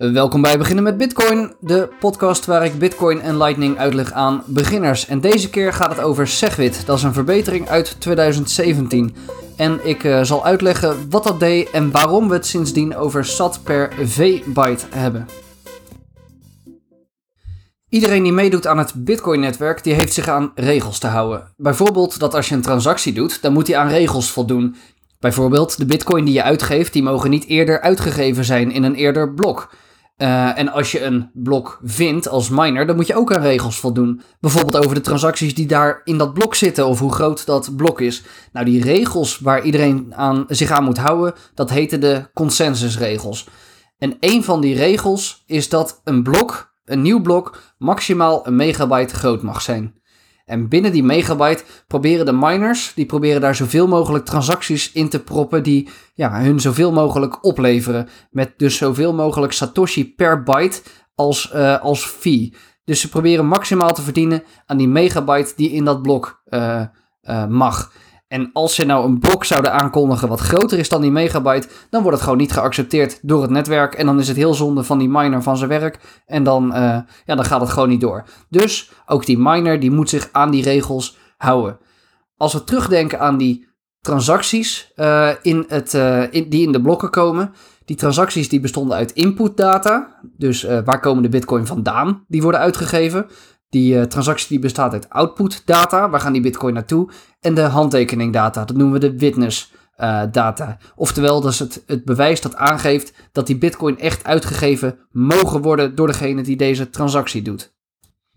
Welkom bij Beginnen met Bitcoin, de podcast waar ik Bitcoin en Lightning uitleg aan beginners. En deze keer gaat het over Segwit. Dat is een verbetering uit 2017. En ik uh, zal uitleggen wat dat deed en waarom we het sindsdien over SAT per V-byte hebben. Iedereen die meedoet aan het Bitcoin-netwerk, die heeft zich aan regels te houden. Bijvoorbeeld dat als je een transactie doet, dan moet hij aan regels voldoen. Bijvoorbeeld de bitcoin die je uitgeeft, die mogen niet eerder uitgegeven zijn in een eerder blok. Uh, en als je een blok vindt als miner, dan moet je ook aan regels voldoen. Bijvoorbeeld over de transacties die daar in dat blok zitten of hoe groot dat blok is. Nou, die regels waar iedereen aan, zich aan moet houden, dat heten de consensusregels. En een van die regels is dat een blok, een nieuw blok, maximaal een megabyte groot mag zijn. En binnen die megabyte proberen de miners, die proberen daar zoveel mogelijk transacties in te proppen die ja, hun zoveel mogelijk opleveren. Met dus zoveel mogelijk satoshi per byte als, uh, als fee. Dus ze proberen maximaal te verdienen aan die megabyte die in dat blok uh, uh, mag. En als ze nou een blok zouden aankondigen wat groter is dan die megabyte, dan wordt het gewoon niet geaccepteerd door het netwerk. En dan is het heel zonde van die miner van zijn werk. En dan, uh, ja, dan gaat het gewoon niet door. Dus ook die miner die moet zich aan die regels houden. Als we terugdenken aan die transacties uh, in het, in, die in de blokken komen. Die transacties die bestonden uit input data. Dus waar komen de bitcoin vandaan? Die worden uitgegeven. Die uh, transactie die bestaat uit output data, waar gaan die bitcoin naartoe? En de handtekening data, dat noemen we de witness uh, data. Oftewel, dat is het, het bewijs dat aangeeft dat die bitcoin echt uitgegeven mogen worden door degene die deze transactie doet.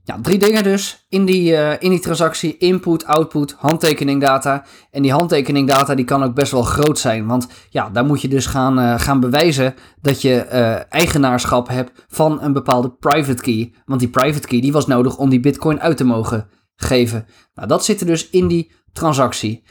Ja, drie dingen dus in die, uh, in die transactie. Input, output, handtekeningdata. En die handtekeningdata die kan ook best wel groot zijn. Want ja, daar moet je dus gaan, uh, gaan bewijzen dat je uh, eigenaarschap hebt van een bepaalde private key. Want die private key die was nodig om die bitcoin uit te mogen geven. Nou, dat zit er dus in die transactie.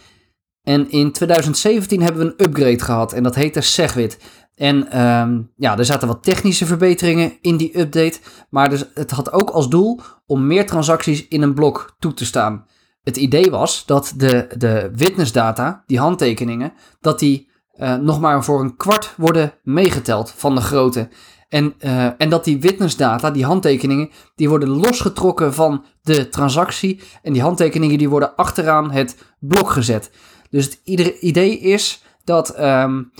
En in 2017 hebben we een upgrade gehad en dat heette Segwit. En um, ja, er zaten wat technische verbeteringen in die update, maar dus het had ook als doel om meer transacties in een blok toe te staan. Het idee was dat de, de witnessdata, die handtekeningen, dat die uh, nog maar voor een kwart worden meegeteld van de grootte. En, uh, en dat die witnessdata, die handtekeningen, die worden losgetrokken van de transactie. En die handtekeningen die worden achteraan het blok gezet. Dus het idee is dat um,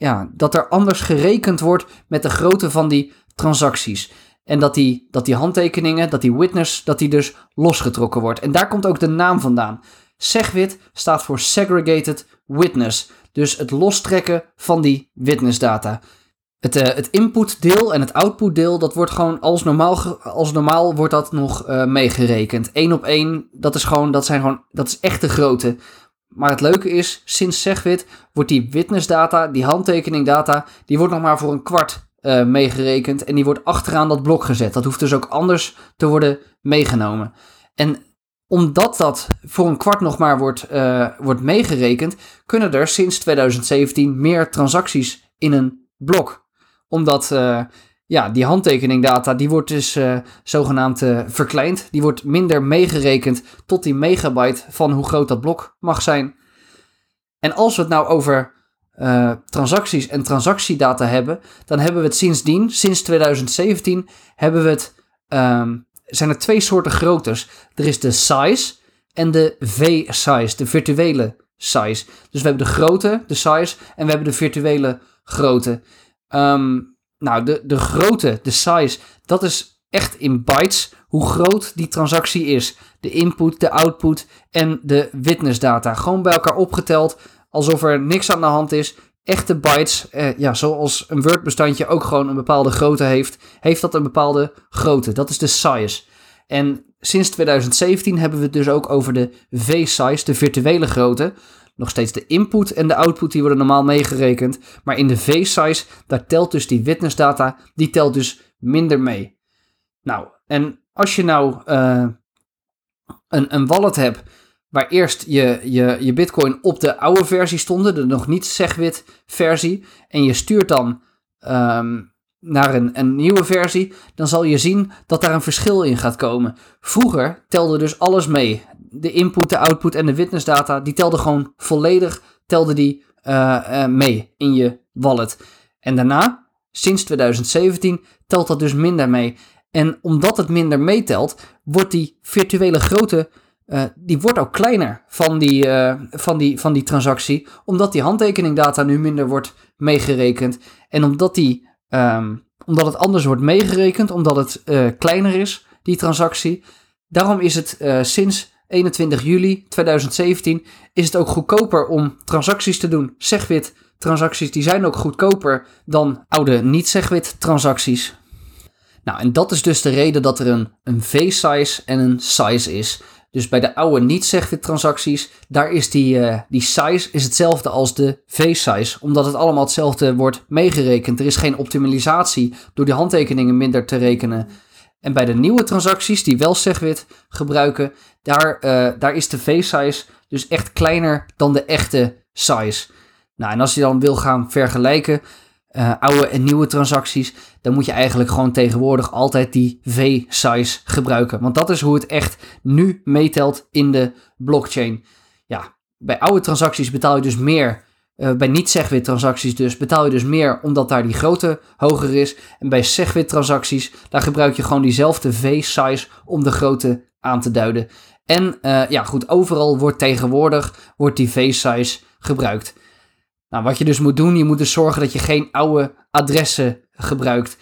ja, dat er anders gerekend wordt met de grootte van die transacties. En dat die, dat die handtekeningen, dat die witness, dat die dus losgetrokken wordt. En daar komt ook de naam vandaan. Segwit staat voor Segregated Witness. Dus het lostrekken van die witnessdata. Het, uh, het inputdeel en het outputdeel, dat wordt gewoon als normaal, als normaal wordt dat nog uh, meegerekend. Eén op één, dat is gewoon, dat zijn gewoon, dat is echt de grootte. Maar het leuke is, sinds Segwit wordt die witnessdata, die handtekeningdata, die wordt nog maar voor een kwart uh, meegerekend. En die wordt achteraan dat blok gezet. Dat hoeft dus ook anders te worden meegenomen. En omdat dat voor een kwart nog maar wordt, uh, wordt meegerekend, kunnen er sinds 2017 meer transacties in een blok. Omdat uh, ja, die handtekeningdata die wordt dus uh, zogenaamd uh, verkleind. Die wordt minder meegerekend tot die megabyte van hoe groot dat blok mag zijn. En als we het nou over uh, transacties en transactiedata hebben, dan hebben we het sindsdien, sinds 2017, hebben we het, um, zijn er twee soorten groottes. Er is de size en de V-size, de virtuele size. Dus we hebben de grootte, de size, en we hebben de virtuele grootte. Um, nou, de, de grootte, de size, dat is echt in bytes hoe groot die transactie is. De input, de output en de witnessdata. Gewoon bij elkaar opgeteld, alsof er niks aan de hand is. Echte bytes, eh, ja, zoals een Word-bestandje ook gewoon een bepaalde grootte heeft, heeft dat een bepaalde grootte. Dat is de size. En sinds 2017 hebben we het dus ook over de V-size, de virtuele grootte nog steeds de input en de output die worden normaal meegerekend. Maar in de V-size, daar telt dus die witnessdata, die telt dus minder mee. Nou, en als je nou uh, een, een wallet hebt waar eerst je, je, je bitcoin op de oude versie stonden, de nog niet Segwit versie, en je stuurt dan um, naar een, een nieuwe versie, dan zal je zien dat daar een verschil in gaat komen. Vroeger telde dus alles mee. De input, de output en de witnessdata, die telden gewoon volledig telde die, uh, uh, mee in je wallet. En daarna sinds 2017 telt dat dus minder mee. En omdat het minder meetelt, wordt die virtuele grootte uh, die wordt ook kleiner van die, van, die, van die transactie, omdat die handtekeningdata nu minder wordt meegerekend. En omdat, die, um, omdat het anders wordt meegerekend, omdat het kleiner is, die transactie. Daarom is het sinds 21 juli 2017 is het ook goedkoper om transacties te doen. Segwit transacties die zijn ook goedkoper dan oude niet-Segwit transacties. Nou, en dat is dus de reden dat er een, een V-size en een size is. Dus bij de oude niet-Segwit transacties, daar is die, uh, die size is hetzelfde als de V-size. Omdat het allemaal hetzelfde wordt meegerekend. Er is geen optimalisatie door die handtekeningen minder te rekenen. En bij de nieuwe transacties die wel Segwit gebruiken, daar, uh, daar is de V-size dus echt kleiner dan de echte size. Nou, en als je dan wil gaan vergelijken, uh, oude en nieuwe transacties, dan moet je eigenlijk gewoon tegenwoordig altijd die V-size gebruiken. Want dat is hoe het echt nu meetelt in de blockchain. Ja, bij oude transacties betaal je dus meer. Uh, bij niet-Segwit transacties dus betaal je dus meer omdat daar die grootte hoger is. En bij Segwit transacties, daar gebruik je gewoon diezelfde V-size om de grootte aan te duiden. En uh, ja, goed, overal wordt tegenwoordig wordt die V-size gebruikt. Nou, wat je dus moet doen, je moet dus zorgen dat je geen oude adressen gebruikt.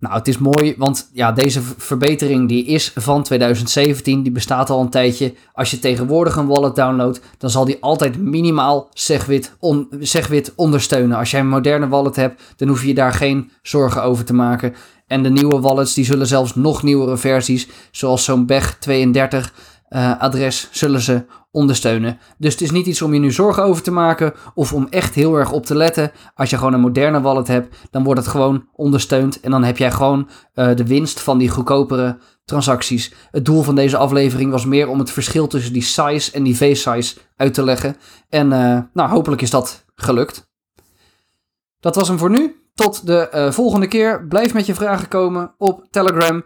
Nou, het is mooi, want ja, deze verbetering die is van 2017, die bestaat al een tijdje. Als je tegenwoordig een wallet downloadt, dan zal die altijd minimaal Segwit, on, Segwit ondersteunen. Als jij een moderne wallet hebt, dan hoef je daar geen zorgen over te maken. En de nieuwe wallets, die zullen zelfs nog nieuwere versies, zoals zo'n BEG 32 uh, adres, zullen ze ondersteunen. Dus het is niet iets om je nu zorgen over te maken of om echt heel erg op te letten. Als je gewoon een moderne wallet hebt, dan wordt het gewoon ondersteund en dan heb jij gewoon uh, de winst van die goedkopere transacties. Het doel van deze aflevering was meer om het verschil tussen die size en die V-size uit te leggen. En uh, nou, hopelijk is dat gelukt. Dat was hem voor nu. Tot de uh, volgende keer. Blijf met je vragen komen op Telegram.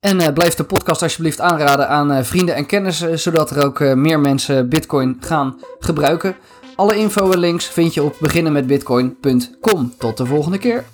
En uh, blijf de podcast alsjeblieft aanraden aan uh, vrienden en kennissen, zodat er ook meer mensen Bitcoin gaan gebruiken. Alle info en links vind je op beginnenmetbitcoin.com. Tot de volgende keer.